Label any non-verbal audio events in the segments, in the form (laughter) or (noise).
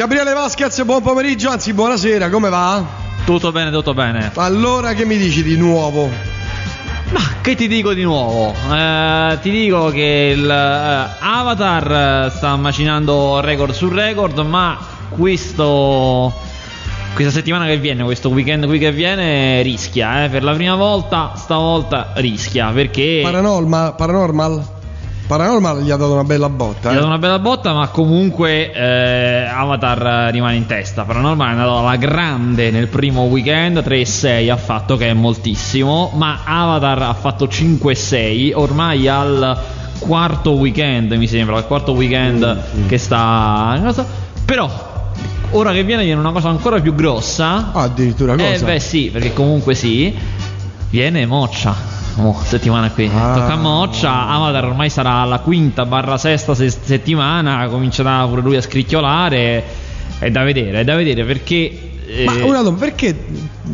Gabriele Vasquez, buon pomeriggio, anzi buonasera, come va? Tutto bene, tutto bene. Allora che mi dici di nuovo? Ma che ti dico di nuovo? Eh, ti dico che il eh, Avatar eh, sta macinando record su record, ma questo questa settimana che viene, questo weekend qui che viene, rischia, eh, per la prima volta, stavolta rischia, perché... Paranormal? Paranormal? Paranormal gli ha dato una bella botta. Gli ha Eh? dato una bella botta, ma comunque eh, Avatar rimane in testa. Paranormal è andato alla grande nel primo weekend, 3-6 ha fatto, che è moltissimo, ma Avatar ha fatto 5-6, ormai al quarto weekend, mi sembra, al quarto weekend Mm, che sta... Però, ora che viene viene una cosa ancora più grossa. Ah, addirittura cosa? Eh beh sì, perché comunque sì, viene Moccia. Oh, settimana qui. Ah. Tocca a Moccia. Avatar ormai sarà la quinta barra sesta se- settimana. Comincerà pure lui a scricchiolare. È da vedere, è da vedere perché. eh, Ma una domanda, perché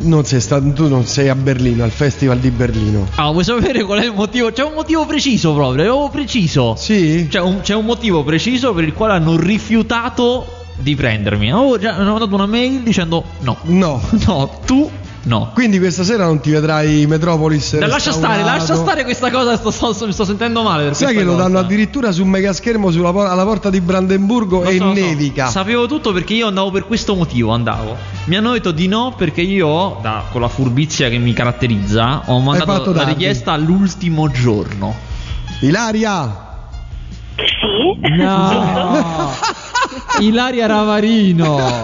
non sei stato, tu non sei a Berlino, al Festival di Berlino? Ah, vuoi sapere qual è il motivo? C'è un motivo preciso proprio, preciso. Sì? C'è un, c'è un motivo preciso per il quale hanno rifiutato di prendermi. Ho già hanno mandato una mail dicendo no. No. No, tu no. Quindi questa sera non ti vedrai Metropolis Dai, lascia stare, lascia stare questa cosa. Sto, sto- mi sto sentendo male. Sai che lo cosa. danno addirittura su un megaschermo sulla alla porta di Brandenburgo Lo e so, lo so. nevica. Sapevo tutto perché io andavo per questo motivo. Andavo. Mi hanno detto di no perché io, da- con la furbizia che mi caratterizza, ho mandato la richiesta all'ultimo giorno. Ilaria! Sì. No, (laughs) (laughs) Ilaria Ravarino.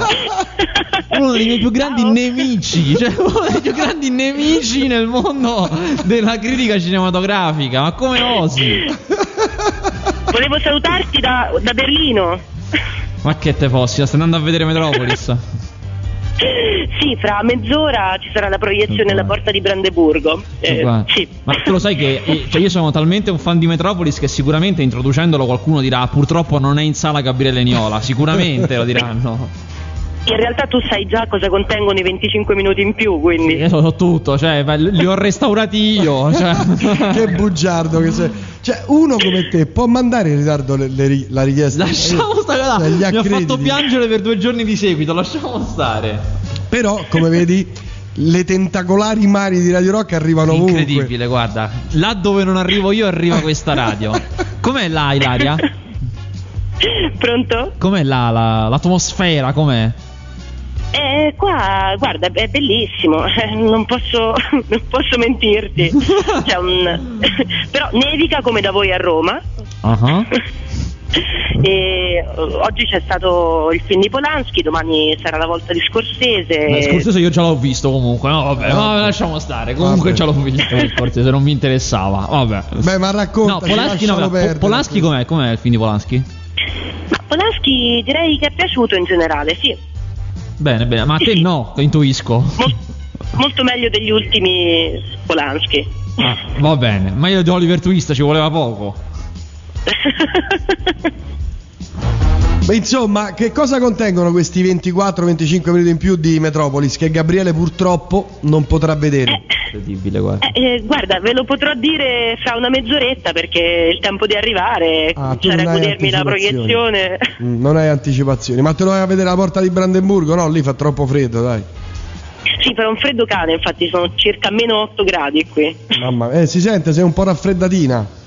Uno dei miei più grandi nemici, cioè uno dei più grandi nemici nel mondo della critica cinematografica. Ma come osi? Volevo salutarti da, da Berlino. Ma che te fossi? Stai andando a vedere Metropolis? Sì, fra mezz'ora ci sarà la proiezione alla porta di Brandeburgo. Eh, sì. Ma tu lo sai che eh, cioè io sono talmente un fan di Metropolis che sicuramente introducendolo qualcuno dirà purtroppo non è in sala Gabriele Niola, sicuramente lo diranno. (laughs) In realtà tu sai già cosa contengono i 25 minuti in più, quindi... Io so tutto, cioè li ho restaurati io. (laughs) Cioè. che bugiardo che sei. Cioè, uno come te può mandare in ritardo le- le la richiesta. Lasciamo stare, Cioè, guarda, gli mi ha fatto piangere per due giorni di seguito, lasciamo stare. Però, come vedi, le tentacolari mani di Radio Rock arrivano ovunque. Incredibile, guarda. Là dove non arrivo io arriva questa radio. Com'è là, Ilaria? (laughs) Pronto? Com'è là la- l'atmosfera? Com'è? Eh, qua, guarda, è bellissimo, (laughs) eh, non posso, (laughs) non posso mentirti. (laughs) C'è un... Però nevica come da voi a Roma. Ah. E eh, oggi c'è stato il film di Polanski, domani sarà la volta di Scorsese. Beh, Scorsese io già l'ho visto comunque. No, vabbè, ma lasciamo stare. Comunque Vabbè. già l'ho visto. Scorsese non mi interessava. Vabbè. Beh, ma racconta. No, Polanski no. Po- Polanski com'è? Com'è il film di Polanski? Ma Polanski direi che è piaciuto in generale, sì. Bene, bene. Ma a te no, intuisco. Mol- molto meglio degli ultimi Polanski. Ah, va bene. Ma io di Oliver Twist ci voleva poco. (laughs) Beh, insomma, che cosa contengono questi 24-25 minuti in più di Metropolis che Gabriele purtroppo non potrà vedere? Incredibile, guarda. Eh, eh, guarda, ve lo potrò dire fra una mezz'oretta perché è il tempo di arrivare, Ah, cominciare a godermi la proiezione. Mm, non hai anticipazioni. Ma te lo vai a vedere alla porta di Brandenburgo? No, lì fa troppo freddo, dai. sì, fa un freddo cane, infatti sono circa meno 8 gradi qui. Mamma eh, si sente, sei un po' raffreddatina. (laughs)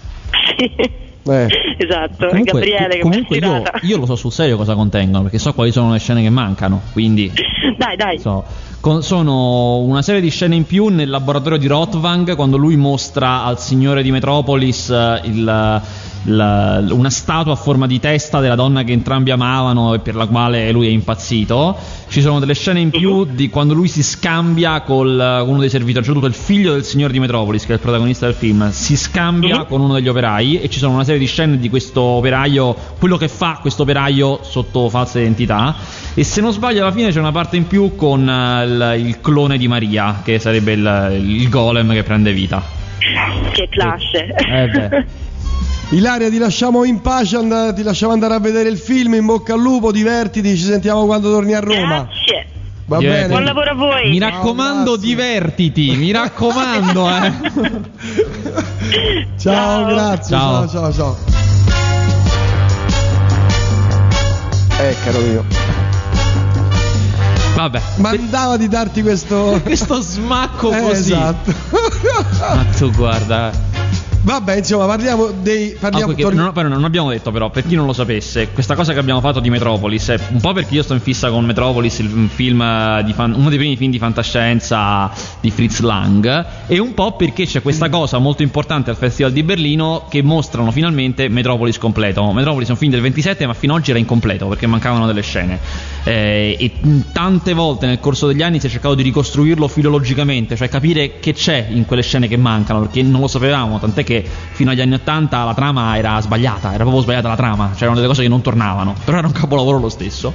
Sì. Eh. Esatto, Comunque, Gabriele che comunque io, io lo so sul serio cosa contengono, perché so quali sono le scene che mancano. Quindi (laughs) Dai, dai. so, con- sono una serie di scene in più nel laboratorio di Rotvang quando lui mostra al signore di Metropolis eh, il- la- una statua a forma di testa della donna che entrambi amavano e per la quale lui è impazzito. Ci sono delle scene in più di quando lui si scambia col, con uno dei servitori, cioè tutto il figlio del signore di Metropolis, che è il protagonista del film, si scambia Mhm. con uno degli operai e ci sono una serie di scene di questo operaio, quello che fa questo operaio sotto falsa identità. E se non sbaglio, alla fine c'è una parte in più con eh, il, il clone di Maria, che sarebbe il, il golem che prende vita. Che clash. Eh beh. (laughs) Ilaria, ti lasciamo in pace, and- ti lasciamo andare a vedere il film. In bocca al lupo, divertiti. Ci sentiamo quando torni a Roma. Grazie. Va Direi- bene. Buon lavoro a voi. Mi raccomando, grazie. divertiti, mi raccomando, eh. (laughs) Ciao, Ciao. grazie. Ciao. Ciao, ciao, ciao. Eh, caro mio. vabbè. Mandava di darti questo. (laughs) questo smacco Eh, così. Esatto. Ma tu guarda. Vabbè, insomma, parliamo dei. Ah, Parliamo, perché torni- non, però non abbiamo detto però, per chi non lo sapesse, questa cosa che abbiamo fatto di Metropolis è un po' perché io sto in fissa con Metropolis, il film di fan- uno dei primi film di fantascienza di Fritz Lang, e un po' perché c'è questa cosa molto importante al Festival di Berlino che mostrano finalmente Metropolis completo. Metropolis è un film del 27, ma fino ad oggi era incompleto perché mancavano delle scene. Eh, e tante volte nel corso degli anni si è cercato di ricostruirlo filologicamente, cioè capire che c'è in quelle scene che mancano, perché non lo sapevamo, tant'è che fino agli anni 80 la trama era sbagliata, era proprio sbagliata la trama, c'erano delle cose che non tornavano, (laughs) però era un capolavoro lo stesso.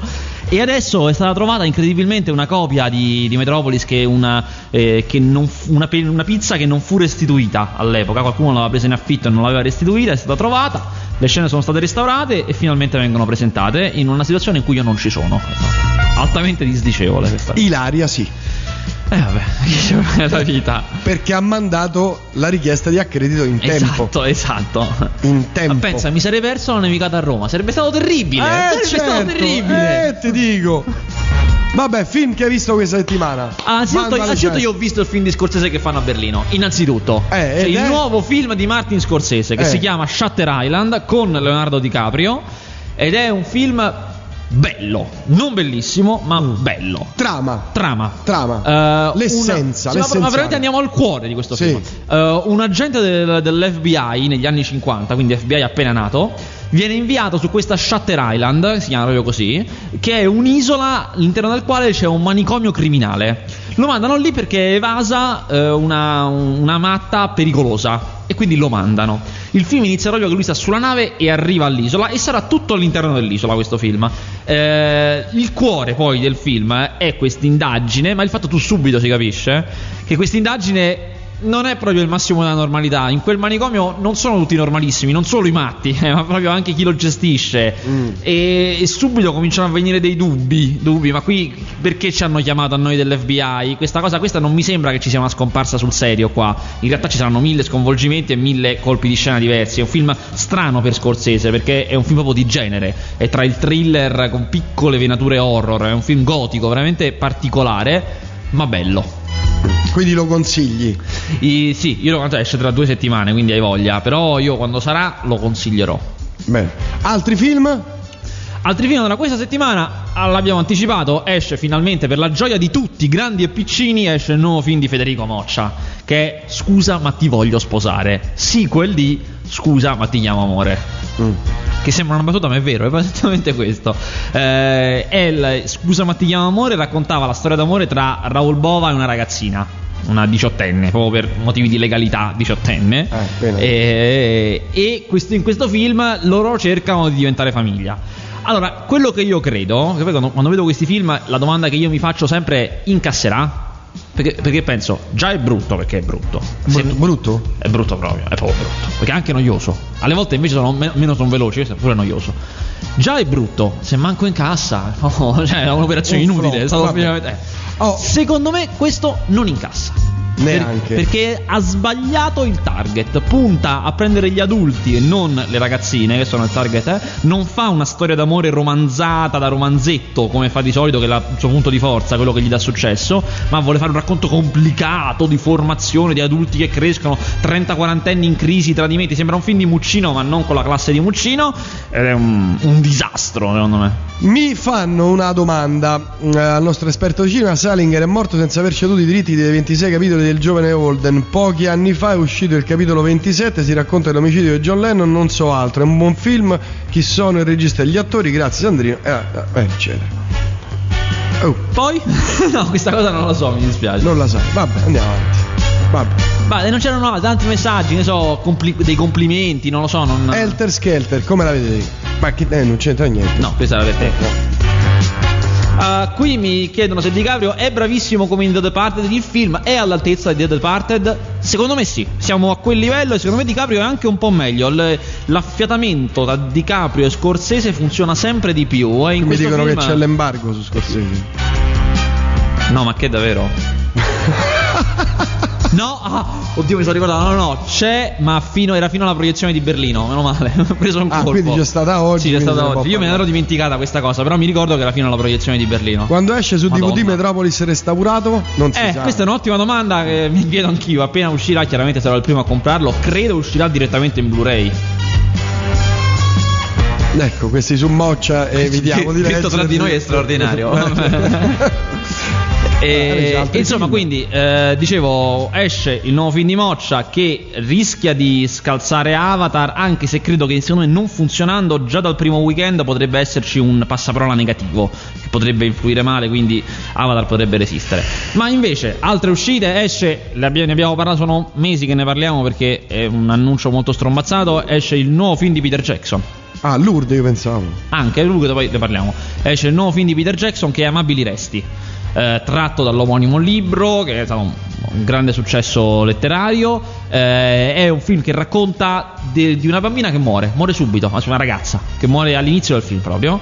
E adesso è stata trovata incredibilmente una copia di, di Metropolis che una, eh, che fu- una, una pizza che non fu restituita all'epoca, qualcuno l'aveva presa in affitto e non l'aveva restituita, è stata trovata, le scene sono state restaurate e finalmente vengono presentate in una situazione in cui io non ci sono. Altamente disdicevole questa. Ilaria, sì. Eh vabbè, (laughs) è la vita. Perché ha mandato la richiesta di accredito in tempo. Esatto, esatto. In tempo. Ma pensa, mi sarei perso la nevicata a Roma. Sarebbe stato terribile. Eh, sarebbe stato certo, terribile. Eh, ti dico. Vabbè, film che hai visto questa settimana. Ah, Anzitutto, innanzitutto cioè. io ho visto il film di Scorsese che fanno a Berlino. Innanzitutto, Eh, C'è ed il è? nuovo film di Martin Scorsese che Eh. si chiama Shutter Island con Leonardo DiCaprio. Ed è un film bello, non bellissimo, ma bello. Trama. Trama. Trama. Eh, L'essenza, una- sì, ma-. Ma veramente andiamo al cuore di questo Sì. film. Eh, un agente del- dell'FBI negli anni 50, quindi FBI appena nato, viene inviato su questa Shutter Island, si chiama proprio così, che è un'isola all'interno del quale c'è un manicomio criminale. Lo mandano lì perché è evasa eh, una, una matta pericolosa. E quindi lo mandano. Il film inizia proprio che lui sta sulla nave e arriva all'isola. E sarà tutto all'interno dell'isola questo film. Eh, il cuore poi del film è questa indagine. Ma il fatto tu subito si capisce che questa indagine non è proprio il massimo della normalità. In quel manicomio non sono tutti normalissimi, non solo i matti, eh, (laughs) ma proprio anche chi lo gestisce. Mm. E, e subito cominciano a venire dei dubbi, dubbi. Ma qui perché ci hanno chiamato a noi dell'FBI? Questa cosa, questa non mi sembra che ci sia una scomparsa sul serio qua. In realtà ci saranno mille sconvolgimenti e mille colpi di scena diversi. È un film strano per Scorsese perché è un film proprio di genere. È tra il thriller con piccole venature horror. È un film gotico, veramente particolare, ma bello. Quindi lo consigli. I- sì, io lo quanto esce tra due settimane, quindi hai voglia. Però io quando sarà lo consiglierò. Bene. Altri film? Altri film da questa settimana, l'abbiamo anticipato, esce finalmente per la gioia di tutti, grandi e piccini, esce il nuovo film di Federico Moccia, che è Scusa ma ti voglio sposare, sequel di Scusa ma ti chiamo amore. Mm. Che sembra una battuta, ma è vero, è esattamente questo. Eh, è il Scusa ma ti chiamo amore raccontava la storia d'amore tra Raul Bova e una ragazzina, una diciottenne, proprio per motivi di legalità diciottenne. Eh. E, e questo- in questo film loro cercano di diventare famiglia. Allora, quello che io credo, che poi quando, vedo questi film, la domanda che io mi faccio sempre è: incasserà? Perché, perché penso, già è brutto perché è brutto. Se- Br- brutto? è brutto proprio, è proprio brutto. Perché è anche noioso. Alle volte invece sono me- meno sono veloci, questo è pure noioso. Già è brutto, se manco in cassa, oh, (laughs) cioè è un'operazione Un inutile. finalmente- eh. Oh. Secondo me questo non incassa. Neanche. perché ha sbagliato il target. Punta a prendere gli adulti e non le ragazzine, che sono il target. eh. Non fa una storia d'amore romanzata da romanzetto, come fa di solito, che è il suo punto di forza, quello che gli dà successo. Ma vuole fare un racconto complicato di formazione di adulti che crescono, 30-40 anni in crisi, tradimenti. Sembra un film di Muccino, ma non con la classe di Muccino. Ed è un, un disastro, secondo me. Mi fanno una domanda eh, al nostro esperto di cinema. Salinger è morto senza aver ceduto i diritti dei 26 capitoli del giovane Holden. Pochi anni fa è uscito il capitolo 27. Si racconta l'omicidio di John Lennon. Non so altro. È un buon film. Chi sono il regista e gli attori? Grazie, Sandrino. Eh, eh, eccetera. Oh, Poi? (laughs) no, questa cosa non lo so, mi dispiace. non la sai. Vabbè, andiamo avanti. Vabbè. Ma non c'erano tanti messaggi, ne so, compli- dei complimenti, non lo so, non... Helter Skelter, come la vedete? Ma che, eh, non c'entra niente. No, questa era per te. Uh, qui mi chiedono se DiCaprio è bravissimo come in The Departed. Il film è all'altezza di The Departed? Secondo me sì, siamo a quel livello e secondo me DiCaprio è anche un po' meglio. Il- l'affiatamento tra DiCaprio e Scorsese funziona sempre di più. E in Mi dicono film... che c'è l'embargo su Scorsese. No, ma che davvero? (laughs) No, ah, oddio, mi sono ricordato. No, no, no, c'è, ma fino, era fino alla proiezione di Berlino. Meno male, (laughs) ho preso un Ah, colpo. quindi c'è stata oggi, Sì, c'è stata oggi. Io me ne ero dimenticata questa cosa, però mi ricordo che era fino alla proiezione di Berlino. Quando esce su DVD Madonna. Metropolis restaurato? Non si Eh, sa. questa è un'ottima domanda che (laughs) mi chiedo anch'io. Appena uscirà, chiaramente sarò il primo a comprarlo. Credo uscirà direttamente in Blu-ray. Ecco, questi su Moccia (laughs) e evitiamo di Scritto tra di noi è straordinario. Eh, E, c'è altri insomma, film. quindi eh, dicevo, esce il nuovo film di Moccia che rischia di scalzare Avatar, anche se credo che secondo me non funzionando già dal primo weekend potrebbe esserci un passaparola negativo che potrebbe influire male, quindi Avatar potrebbe resistere. Ma invece, altre uscite, esce, ne abbiamo parlato, sono mesi che ne parliamo perché è un annuncio molto strombazzato, esce il nuovo film di Peter Jackson. Ah, Lourdes io pensavo. Anche che poi ne parliamo. Esce il nuovo film di Peter Jackson che è Amabili Resti. Eh, tratto dall'omonimo libro, che è stato un, un grande successo letterario. eh, è un film che racconta de- di una bambina che muore, muore subito, anzi una ragazza che muore all'inizio del film proprio.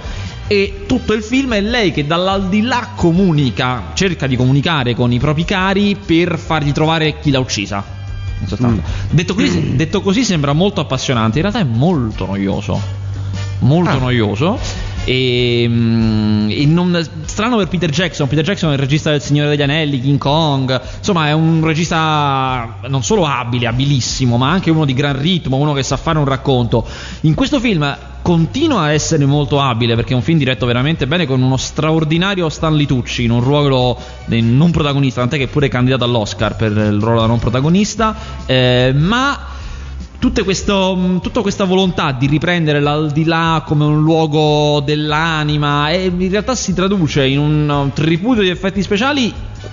E tutto il film è lei che dall'aldilà comunica, cerca di comunicare con i propri cari per fargli trovare chi l'ha uccisa. sostanza. Detto, così, detto così sembra molto appassionante, in realtà è molto noioso molto Ah. noioso. E, mm, e non- strano per Peter Jackson. Peter Jackson è il regista del Signore degli Anelli, King Kong. Insomma, è un regista non solo abile, abilissimo, ma anche uno di gran ritmo, uno che sa fare un racconto. In questo film continua a essere molto abile perché è un film diretto veramente bene con uno straordinario Stanley Tucci in un ruolo non protagonista, tant'è che è pure candidato all'Oscar per il ruolo da non protagonista. eh, ma questo- mh, tutta questa volontà di riprendere l'aldilà come un luogo dell'anima in realtà si traduce in un tripudio di effetti speciali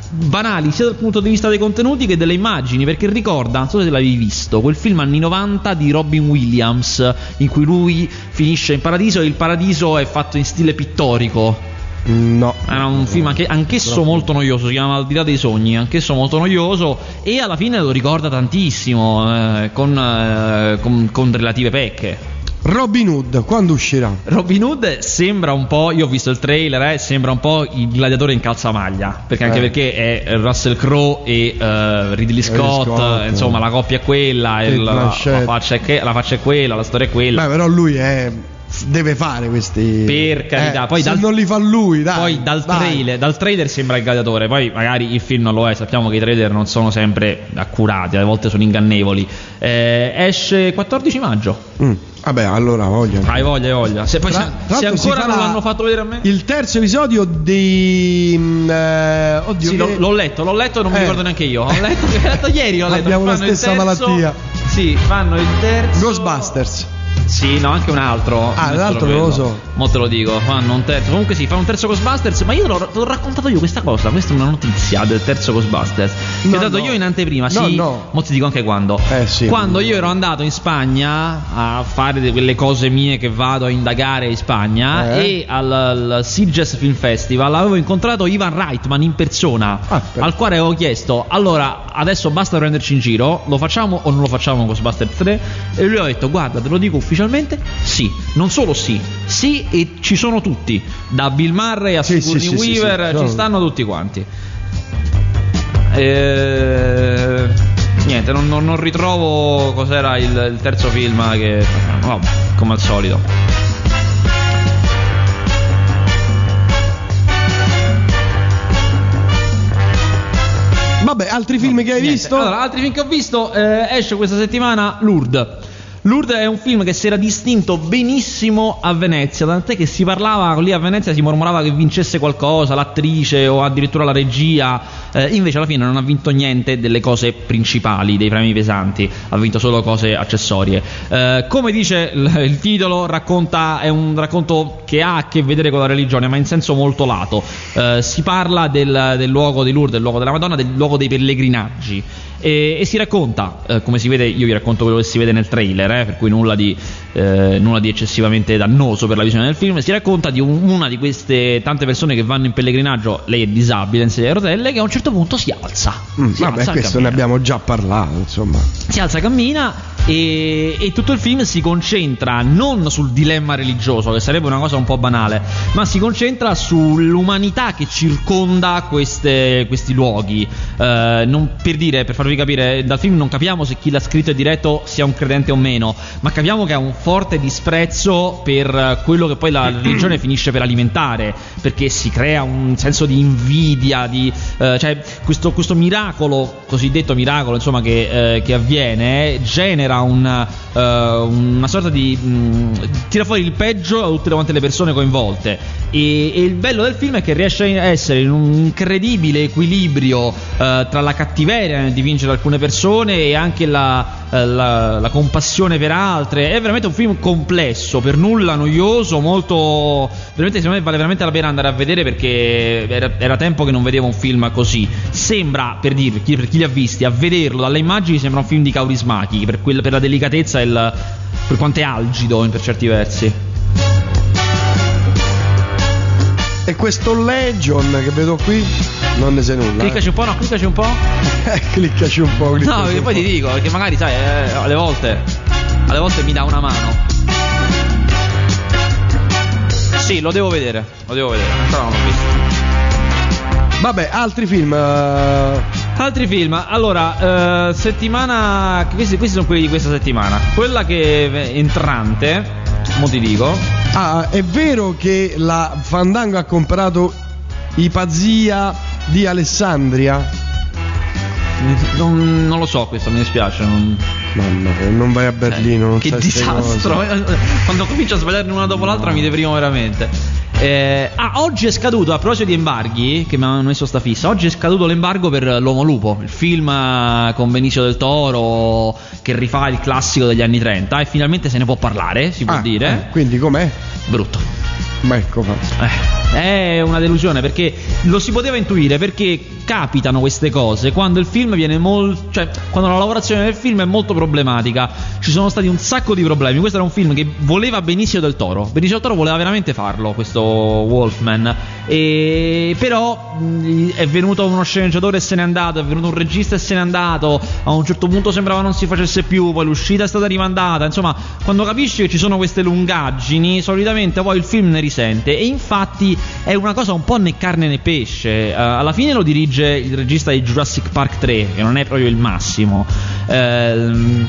banali sia dal punto di vista dei contenuti che delle immagini perché ricorda, non so se l'avevi visto, quel film anni 90 di Robin Williams in cui lui finisce in paradiso e il paradiso è fatto in stile pittorico No. era un film anche- anch'esso molto noioso, si chiama Al di là dei sogni, anch'esso molto noioso e alla fine lo ricorda tantissimo, eh, con, eh, con- con relative pecche. Robin Hood, quando uscirà? Robin Hood sembra un po', io ho visto il trailer, eh, sembra un po' il gladiatore in calzamaglia, perché anche Eh. perché è Russell Crowe e eh, Ridley Scott, Scott, insomma la coppia è quella, il- la, faccia è che- la faccia è quella, la storia è quella. Beh, però lui è. Deve fare questi. Per carità, Eh, poi se dal- non li fa lui, dai. Poi dal dai. trailer, dal trailer sembra il gladiatore, poi magari il film non lo è, sappiamo che i trailer non sono sempre accurati, a volte sono ingannevoli. Eh, esce 14 maggio. Mm, Vabbè, allora voglio. Hai voglia, hai voglia. Se, poi Tra- se- tra se ancora non l'hanno fatto vedere a me. Il terzo episodio di. mm, eh, oddio, Sì, che- l'ho, letto, l'ho letto e non mi Eh. ricordo neanche io. Ho letto, (laughs) l'ho letto ieri, ho letto. Abbiamo la Fanno il stessa terzo- malattia. Sì, fanno il terzo. Ghostbusters. Sì, no, anche un altro. Ah, l'altro lo so. Mo te lo dico, fanno un terzo. Comunque sì, fanno un terzo Ghostbusters, ma io l'ho, l'ho raccontato io questa cosa. Questa è una notizia del terzo Ghostbusters. Che No, ho dato no. io in anteprima, No, sì. no. Mo ti dico anche quando. Eh, sì. Quando io ero andato in Spagna a fare de- quelle cose mie che vado a indagare in Spagna Eh. e al, al Sitges Film Festival avevo incontrato Ivan Reitman in persona, Ah, al quale avevo chiesto "Allora, adesso basta prenderci in giro, lo facciamo o non lo facciamo Ghostbusters 3?" E lui ha detto "Guarda, te lo dico ufficialmente, sì, non solo sì, sì e ci sono tutti, da Bill Murray a Sì, Sigourney sì, Weaver, sì, ci stanno tutti quanti. Eh, niente, non, non- non ritrovo cos'era il, il terzo film che. Vabbè, come al solito. Vabbè, altri film che hai Niente. visto? Allora, altri film che ho visto, eh, esce questa settimana Lourdes. Lourdes è un film che si era distinto benissimo a Venezia, tant'è che si parlava lì a Venezia, si mormorava che vincesse qualcosa, l'attrice o addirittura la regia, eh, invece alla fine non ha vinto niente delle cose principali, dei premi pesanti, ha vinto solo cose accessorie. Eh, come dice il, il titolo, racconta, è un racconto che ha a che vedere con la religione, ma in senso molto lato. Eh, si parla del, del luogo di Lourdes, del luogo della Madonna, del luogo dei pellegrinaggi. E, e si racconta, eh, come si vede, io vi racconto quello che si vede nel trailer, eh, per cui nulla di, eh, nulla di eccessivamente dannoso per la visione del film. Si racconta di un- una di queste tante persone che vanno in pellegrinaggio, lei è disabile in sedia a rotelle, che a un certo punto si alza. Mm, si vabbè, alza questo ne cammina abbiamo già parlato, insomma. si alza, cammina e, e tutto il film si concentra non sul dilemma religioso, che sarebbe una cosa un po' banale, ma si concentra sull'umanità che circonda queste- questi luoghi. Eh, non- per dire, per farvi capire, dal film non capiamo se chi l'ha scritto e diretto sia un credente o meno, ma capiamo che ha un forte disprezzo per quello che poi la religione finisce per alimentare, perché si crea un senso di invidia, di, eh, cioè questo, questo, miracolo, cosiddetto miracolo, insomma, che, eh, che avviene, genera una, uh, una sorta di... Mh, mm, tira fuori il peggio a tutte quante le persone coinvolte. E, e, il bello del film è che riesce a essere in un incredibile equilibrio uh, tra la cattiveria nel vincere alcune persone e anche la, uh, la, la, compassione per altre. È veramente un film complesso, per nulla noioso, molto. Veramente, secondo me vale veramente la pena andare a vedere perché era, era tempo che non vedevo un film così. Sembra, per dirvi, per chi li ha visti, a vederlo dalle immagini sembra un film di Kaurismachi per, per la delicatezza e il, per quanto è algido per certi versi. E questo Legion che vedo qui non ne sai nulla. Cliccaci eh. un po', no, cliccaci un po'. (laughs) cliccaci un po'. Cliccaci no, perché poi po'. ti dico, perché magari sai, eh, alle volte. Alle volte mi dà una mano. Sì, lo devo vedere. Lo devo vedere. Ancora non l'ho visto. Vabbè, altri film. Uh... Altri film, allora, uh, settimana. Questi, questi sono quelli di questa settimana. Quella che è entrante, mo ti dico. Ah, è vero che la Fandango ha comprato Ipazia di Alessandria? Non, non, lo so questo, mi dispiace. Non... Mamma, non vai a Berlino, eh, non Che disastro! (laughs) Quando comincio a sbagliarne una dopo l'altra mi deprimo veramente. Eh, ah, oggi è scaduto, a proposito di embarghi, che mi hanno messo sta fissa, oggi è scaduto l'embargo per L'Uomo Lupo, il film eh, con Benicio del Toro che rifà il classico degli anni 30 e finalmente se ne può parlare, si può ah, dire. Eh, quindi com'è? Brutto. Ma ecco fatto. Eh, è una delusione perché lo si poteva intuire perché capitano queste cose quando il film viene molto. cioè quando la lavorazione del film è molto problematica. Ci sono stati un sacco di problemi. Questo era un film che voleva Benicio del Toro. Benicio del Toro voleva veramente farlo, questo Wolfman. E però è venuto uno sceneggiatore e se n'è andato, è venuto un regista e se n'è andato. A un certo punto sembrava non si facesse più, poi l'uscita è stata rimandata. Insomma, quando capisci che ci sono queste lungaggini, solitamente poi il film ne risente. E infatti è una cosa un po' né carne né pesce. Uh, alla fine lo dirige il regista di Jurassic Park 3, che non è proprio il massimo. Uh,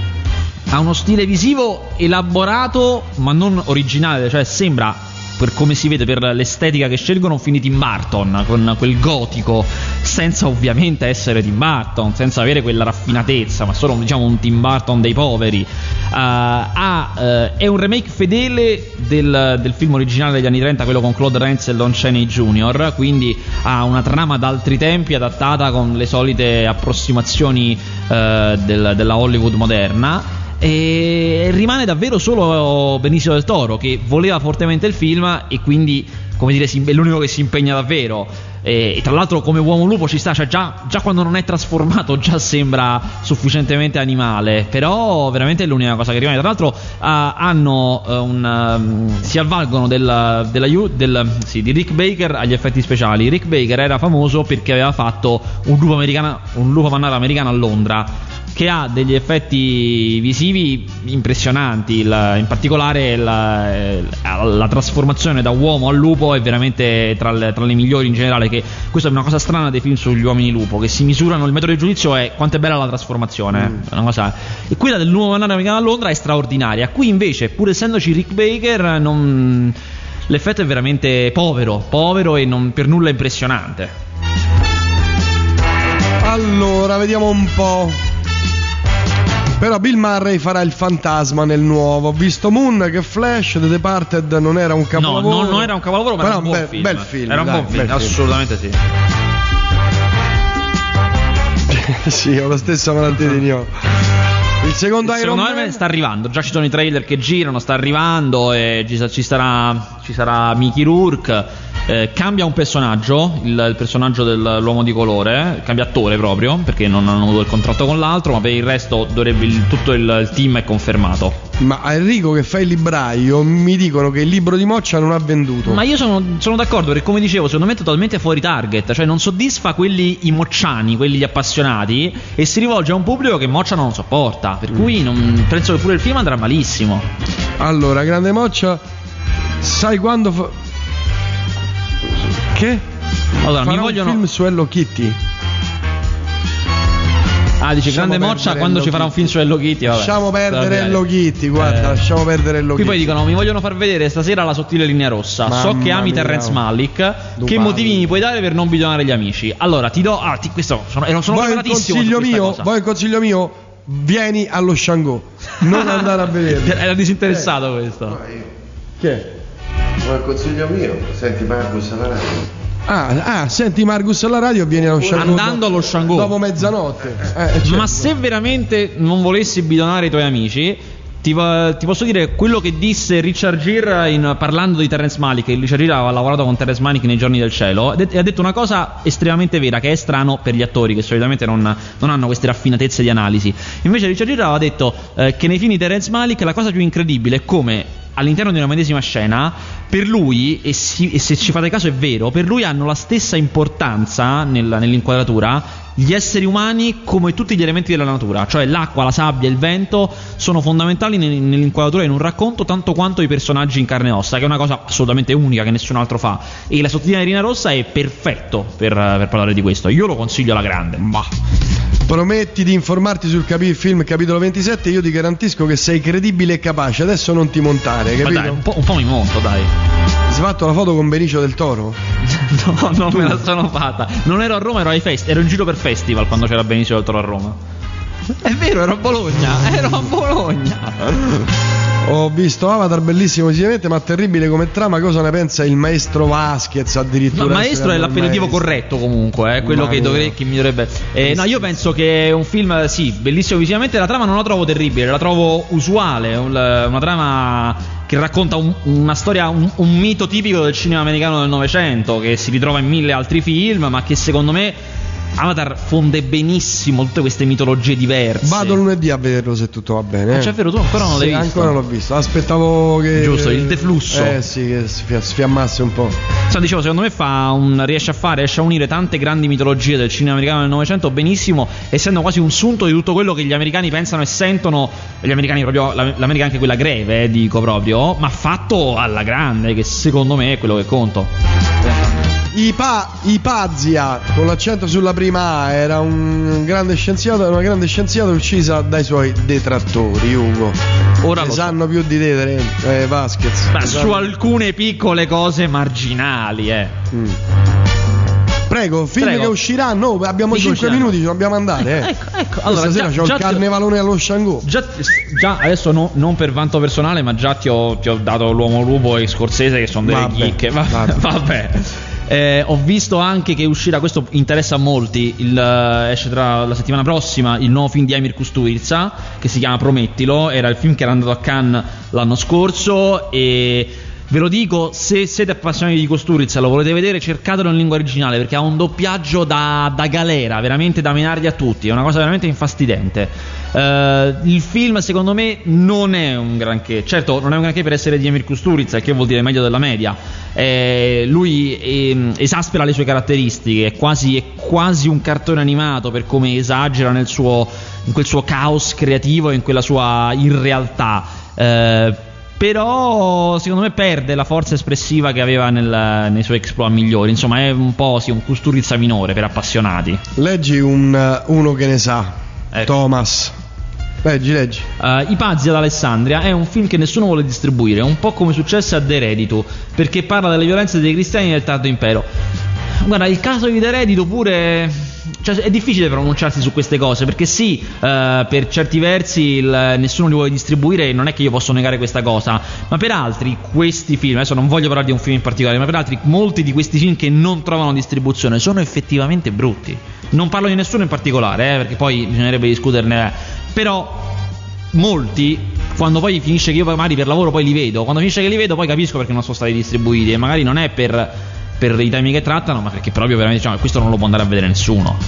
ha uno stile visivo elaborato, ma non originale, cioè sembra per come si vede, per l'estetica che scelgono, di Tim Burton, con quel gotico, senza ovviamente essere Tim Burton, senza avere quella raffinatezza, ma solo diciamo un Tim Burton dei poveri. Uh, ha, uh, è un remake fedele del, del, film originale degli anni 30, quello con Claude Rains e Lon Chaney Jr., quindi ha una trama d'altri tempi adattata con le solite approssimazioni uh, del, della Hollywood moderna. E rimane davvero solo Benicio del Toro che voleva fortemente il film e quindi, come dire, è l'unico che si impegna davvero. E, tra l'altro, come uomo lupo ci sta, cioè già, già, quando non è trasformato, già sembra sufficientemente animale. Però, veramente è l'unica cosa che rimane. Tra l'altro, hanno uh, un. Um, si avvalgono della, della, del, sì, di Rick Baker agli effetti speciali. Rick Baker era famoso perché aveva fatto un lupo, un lupo mannaro americano a Londra che ha degli effetti visivi impressionanti. Il, in particolare la, eh, la, trasformazione da uomo a lupo è veramente tra le, tra le, migliori in generale. Che questa è una cosa strana dei film sugli uomini lupo, che si misurano. Il metodo di giudizio è quanto è bella la trasformazione. Mm. Cosa, e quella del nuovo Mandato Americano a Londra è straordinaria. Qui invece, pur essendoci Rick Baker, non, l'effetto è veramente povero, povero e non per nulla impressionante. Allora, vediamo un po'. Però Bill Murray farà il fantasma nel nuovo. Ho visto Moon che Flash, The Departed non era un capolavoro. No, non, non era un capolavoro, ma Però era un buon be- film. bel film. Era un dai, buon film, assolutamente film. sì. (laughs) sì, ho la stessa malattia di Nio. Il secondo il Iron secondo Man sta arrivando, già ci sono i trailer che girano, sta arrivando e ci, ci sarà, ci sarà Mickey Rourke eh, cambia un personaggio, il, il, personaggio dell'uomo di colore, cambia attore proprio, perché non hanno avuto il contratto con l'altro, ma per il resto dovrebbe il, tutto il, il, team è confermato. Ma Enrico che fa il libraio mi dicono che il libro di Moccia non ha venduto. Ma io sono, sono d'accordo perché come dicevo, secondo me è totalmente fuori target, cioè non soddisfa quelli i mocciani, quelli gli appassionati e si rivolge a un pubblico che Moccia non sopporta, per mm. cui non, penso che pure il film andrà malissimo. Allora, grande Moccia, sai quando... Fa che? Allora, Farà mi vogliono. un film su Hello Kitty. Ah, dice Lasciamo grande moccia quando ci farà un film su Hello Kitty. Vabbè. Lasciamo perdere. Hello Kitty, guarda, Eh. lasciamo perdere Hello Qui Kitty. poi dicono: Mi vogliono far vedere stasera la sottile linea rossa. so Mamma che ami mia. Terrence Malik. Che Dupalo. motivi mi puoi dare per non bidonare gli amici? Allora, ti do. Ah, ti, questo sono, sono Vuoi un consiglio mio? cosa. Vuoi un consiglio mio? Vieni allo Shango. Non andare a vederlo. (laughs) Era disinteressato questo. Che? Ma il consiglio mio, senti Marcus alla radio. Ah, ah, senti Marcus alla radio vieni allo Shango. Andando allo Shango. Dopo mezzanotte. Eh, certo. Ma se veramente non volessi bidonare i tuoi amici, ti, ti posso dire quello che disse Richard Gere in- parlando di Terrence Malick. che Richard Gere aveva lavorato con Terrence Malick nei giorni del cielo. E ha detto una cosa estremamente vera, che è strano per gli attori, che solitamente non, non hanno queste raffinatezze di analisi. Invece Richard Gere aveva detto eh, che nei film di Terrence Malick la cosa più incredibile è come all'interno di una medesima scena, per lui, e, si- e se ci fate caso è vero, per lui hanno la stessa importanza nella- nell'inquadratura gli esseri umani come tutti gli elementi della natura, cioè l'acqua, la sabbia, il vento sono fondamentali nel- nell'inquadratura in un racconto tanto quanto i personaggi in carne e ossa, che è una cosa assolutamente unica che nessun altro fa. E la sottilina Rina Rossa è perfetto per, per parlare di questo. Io lo consiglio alla grande. Ma Prometti di informarti sul capi- film capitolo 27 io ti garantisco che sei credibile e capace. Adesso non ti montare, ma capito? dai, un po', un po' mi monto, dai. Hai fatto la foto con Benicio del Toro? (laughs) No, non me la sono fatta. Non ero a Roma, ero ai fest- ero in giro per festival quando c'era Benicio del Toro a Roma. È vero, ero a Bologna, ero a Bologna. Ho visto Avatar bellissimo sicuramente, ma terribile come trama. Cosa ne pensa il maestro Vasquez addirittura? Ma maestro è l'appellativo Maestro. corretto comunque, è quello Mamma che, dovrei, che mi dovrebbe... Eh, no, io penso che è un film, sì, bellissimo visivamente, la trama non la trovo terribile, la trovo usuale, un- una trama che racconta un- una storia, un, un mito tipico del cinema americano del Novecento, che si ritrova in mille altri film, ma che secondo me Avatar fonde benissimo tutte queste mitologie diverse. Vado lunedì a vederlo se tutto va bene. Ah, eh. cioè, è vero, tu ancora non l'hai Sì, visto? Ancora non l'ho visto. Aspettavo che. Giusto, il deflusso. Eh sì, che sfia- sfiammasse un po'. Insomma, dicevo, secondo me fa un, riesce a fare, riesce a unire tante grandi mitologie del cinema americano del Novecento benissimo, essendo quasi un sunto di tutto quello che gli americani pensano e sentono, gli americani proprio, la- l'America anche quella greve, eh, dico proprio, ma fatto alla grande, che secondo me è quello che conto. Ipa, Ipazia, con l'accento sulla prima A, era un grande scienziato, una grande scienziata uccisa dai suoi detrattori, Ugo. Ora ne lo so. sanno più di te, Tere- eh, Vasquez. Ma su sanno- alcune piccole cose marginali, eh. Mm. Prego, film Prego. che usciranno, oh, abbiamo Film che 5 usciranno. minuti, ci dobbiamo andare, eh. (laughs) Ecco, ecco, allora, Stasera già- c'ho già il carnevalone allo Shango. Già, già adesso no- non per vanto personale, ma già ti ho, ti ho dato l'uomo lupo e Scorsese che sono delle Vabbè, chicche. (laughs) Va- vabbè. vabbè. Eh, ho visto anche che uscirà, questo interessa a molti, il, eh, esce tra la settimana prossima il nuovo film di Emir Kusturica che si chiama Promettilo, era il film che era andato a Cannes l'anno scorso e ve lo dico, se siete appassionati di Kusturica e lo volete vedere cercatelo in lingua originale perché ha un doppiaggio da, da galera, veramente da menardi a tutti, è una cosa veramente infastidente. Eh, il film secondo me non è un granché, certo non è un granché per essere di Emir Kusturica, che vuol dire meglio della media. Eh, lui ehm, esaspera le sue caratteristiche, è quasi, è quasi un cartone animato per come esagera nel suo, in quel suo caos creativo e in quella sua irrealtà. Eh, però secondo me perde la forza espressiva che aveva nel- nei suoi exploit migliori. Insomma, è un po' sì, un Kusturica minore per appassionati. Leggi un, uno che ne sa, Ecco. Thomas. Leggi, leggi. Uh, I pazzi ad Alessandria è un film che nessuno vuole distribuire, un po' come successe a The Redito, perché parla delle violenze dei cristiani nel tardo impero. Guarda, il caso di The Redito pure. Cioè, è difficile pronunciarsi su queste cose, perché sì, eh, per certi versi il- nessuno li vuole distribuire, e non è che io posso negare questa cosa, ma per altri questi film, adesso non voglio parlare di un film in particolare, ma per altri molti di questi film che non trovano distribuzione sono effettivamente brutti. Non parlo di nessuno in particolare, eh, perché poi bisognerebbe discuterne, però molti quando poi finisce che io magari per lavoro poi li vedo quando finisce che li vedo poi capisco perché non sono stati distribuiti e magari non è per, per i temi che trattano ma perché proprio veramente diciamo, questo non lo può andare a vedere nessuno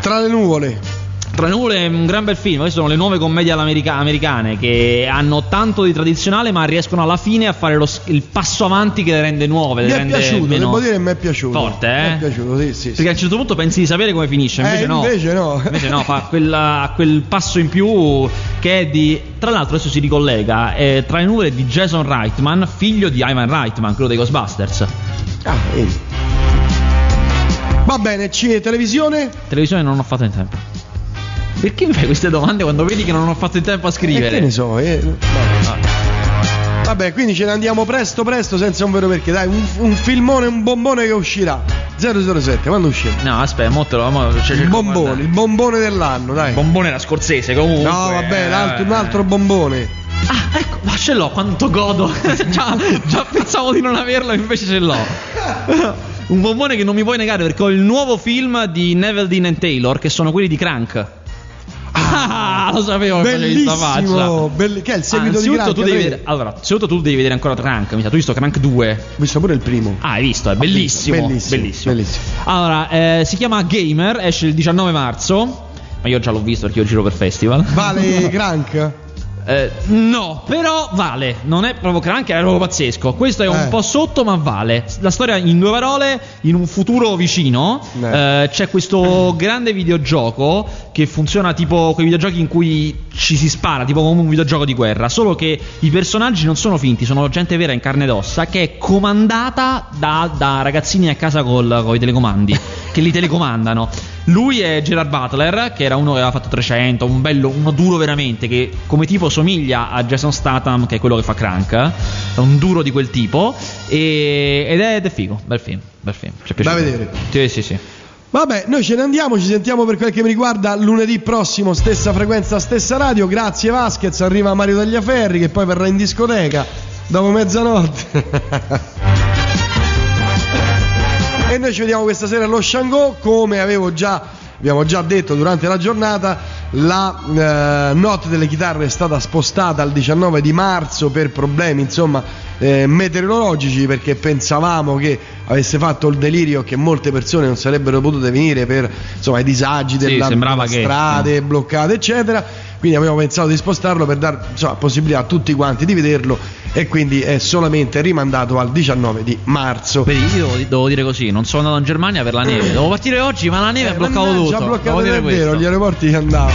Tra le nuvole. Tra le nuvole è un gran bel film queste sono le nuove commedie americane che hanno tanto di tradizionale ma riescono alla fine a fare lo il passo avanti che le rende nuove Mi le è rende piaciuto, meno... devo dire che mi è piaciuto. Forte, Mi eh? è piaciuto, sì, sì. sì. Perché a un certo punto pensi di sapere come finisce, invece Eh, no. invece no. Invece no, fa (laughs) quella- quel passo in più che è di. Tra l'altro, adesso si ricollega. È tra le nuvole di Jason Reitman, figlio di Ivan Reitman, quello dei Ghostbusters. Ah, vedi. Va bene, ci- televisione? Televisione non ho fatto in tempo. Perché mi fai queste domande quando vedi che non ho fatto in tempo a Eh, scrivere? che ne so, eh. Vabbè. Vabbè, quindi ce ne andiamo presto, presto, senza un vero perché. Dai, un, un filmone, un bombone che uscirà. 007, quando uscirà? No, aspetta, mo te lo mo, cioè, Il bombone, guarda. il bombone dell'anno, dai. bombone era scorsese comunque. No, vabbè, l'altro- un eh. altro bombone. Ah, ecco, ma ce l'ho, quanto godo. (laughs) già, già pensavo di non averlo, invece ce l'ho. Un bombone che non mi puoi negare perché ho il nuovo film di Neville Dean and Taylor, che sono quelli di Crank. Ah, lo sapevo sta faccia. Bellissimo, belli- che è il seguito di Anzitutto Crank, tu devi vedere, allora, innanzitutto tu devi vedere ancora Crank, mi sa, tu hai visto Crank 2. Ho visto pure il primo. Ah, hai visto, è bellissimo. Bellissimo, Bellissimo. bellissimo. Allora, eh, si chiama Gamer, esce il 19 marzo. Ma io già l'ho visto perché io giro per festival. Vale (laughs) Crank? Eh, no, però vale. Non è proprio crank, è proprio pazzesco. Questo è un Eh. po' sotto, ma vale. La storia in due parole: in un futuro vicino Eh. eh, c'è questo grande videogioco che funziona tipo quei videogiochi in cui ci si spara, tipo come un videogioco di guerra. Solo che i personaggi non sono finti, sono gente vera in carne ed ossa che è comandata da, da ragazzini a casa con i telecomandi che li telecomandano. Lui è Gerard Butler, che era uno che aveva fatto 300, un bello, uno duro veramente, che come tipo somiglia a Jason Statham, che è quello che fa Crank. È un duro di quel tipo. E- ed, è, ed è figo, bel film, bel film. Ci è piaciuto. Da vedere. Sì, sì, sì. Vabbè, noi ce ne andiamo, ci sentiamo per quel che mi riguarda lunedì prossimo, stessa frequenza, stessa radio. Grazie Vasquez, arriva Mario Tagliaferri che poi verrà in discoteca dopo mezzanotte. (laughs) e noi ci vediamo questa sera allo Shango, come avevo già, abbiamo già detto durante la giornata, la eh, notte delle chitarre è stata spostata al 19 di marzo per problemi, insomma, eh, meteorologici perché pensavamo che avesse fatto il delirio che molte persone non sarebbero potute venire per insomma i disagi Sì, della, sembrava delle che- strade bloccate eccetera quindi abbiamo pensato di spostarlo per dare insomma, possibilità a tutti quanti di vederlo e quindi è solamente rimandato al 19 di marzo Vedi, io devo, devo dire così: non sono andato in Germania per la neve. Devo partire oggi, ma la neve ha bloccato tutto. già Devo bloccato è vero gli aeroporti che andavano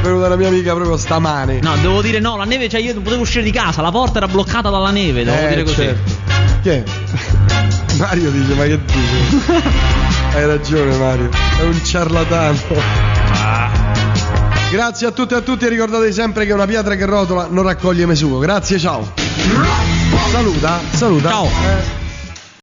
è venuta la mia amica proprio stamane No, devo dire no, la neve, cioè io non potevo uscire di casa, la porta era bloccata dalla neve, devo Eh, dire così. certo. Chi è? (laughs) Mario dice ma che dice (laughs) hai ragione Mario è un ciarlatano Grazie a tutti e a tutti e ricordatevi sempre che una pietra che rotola non raccoglie mesugo. Grazie, ciao. Saluta, saluta. Ciao. Eh.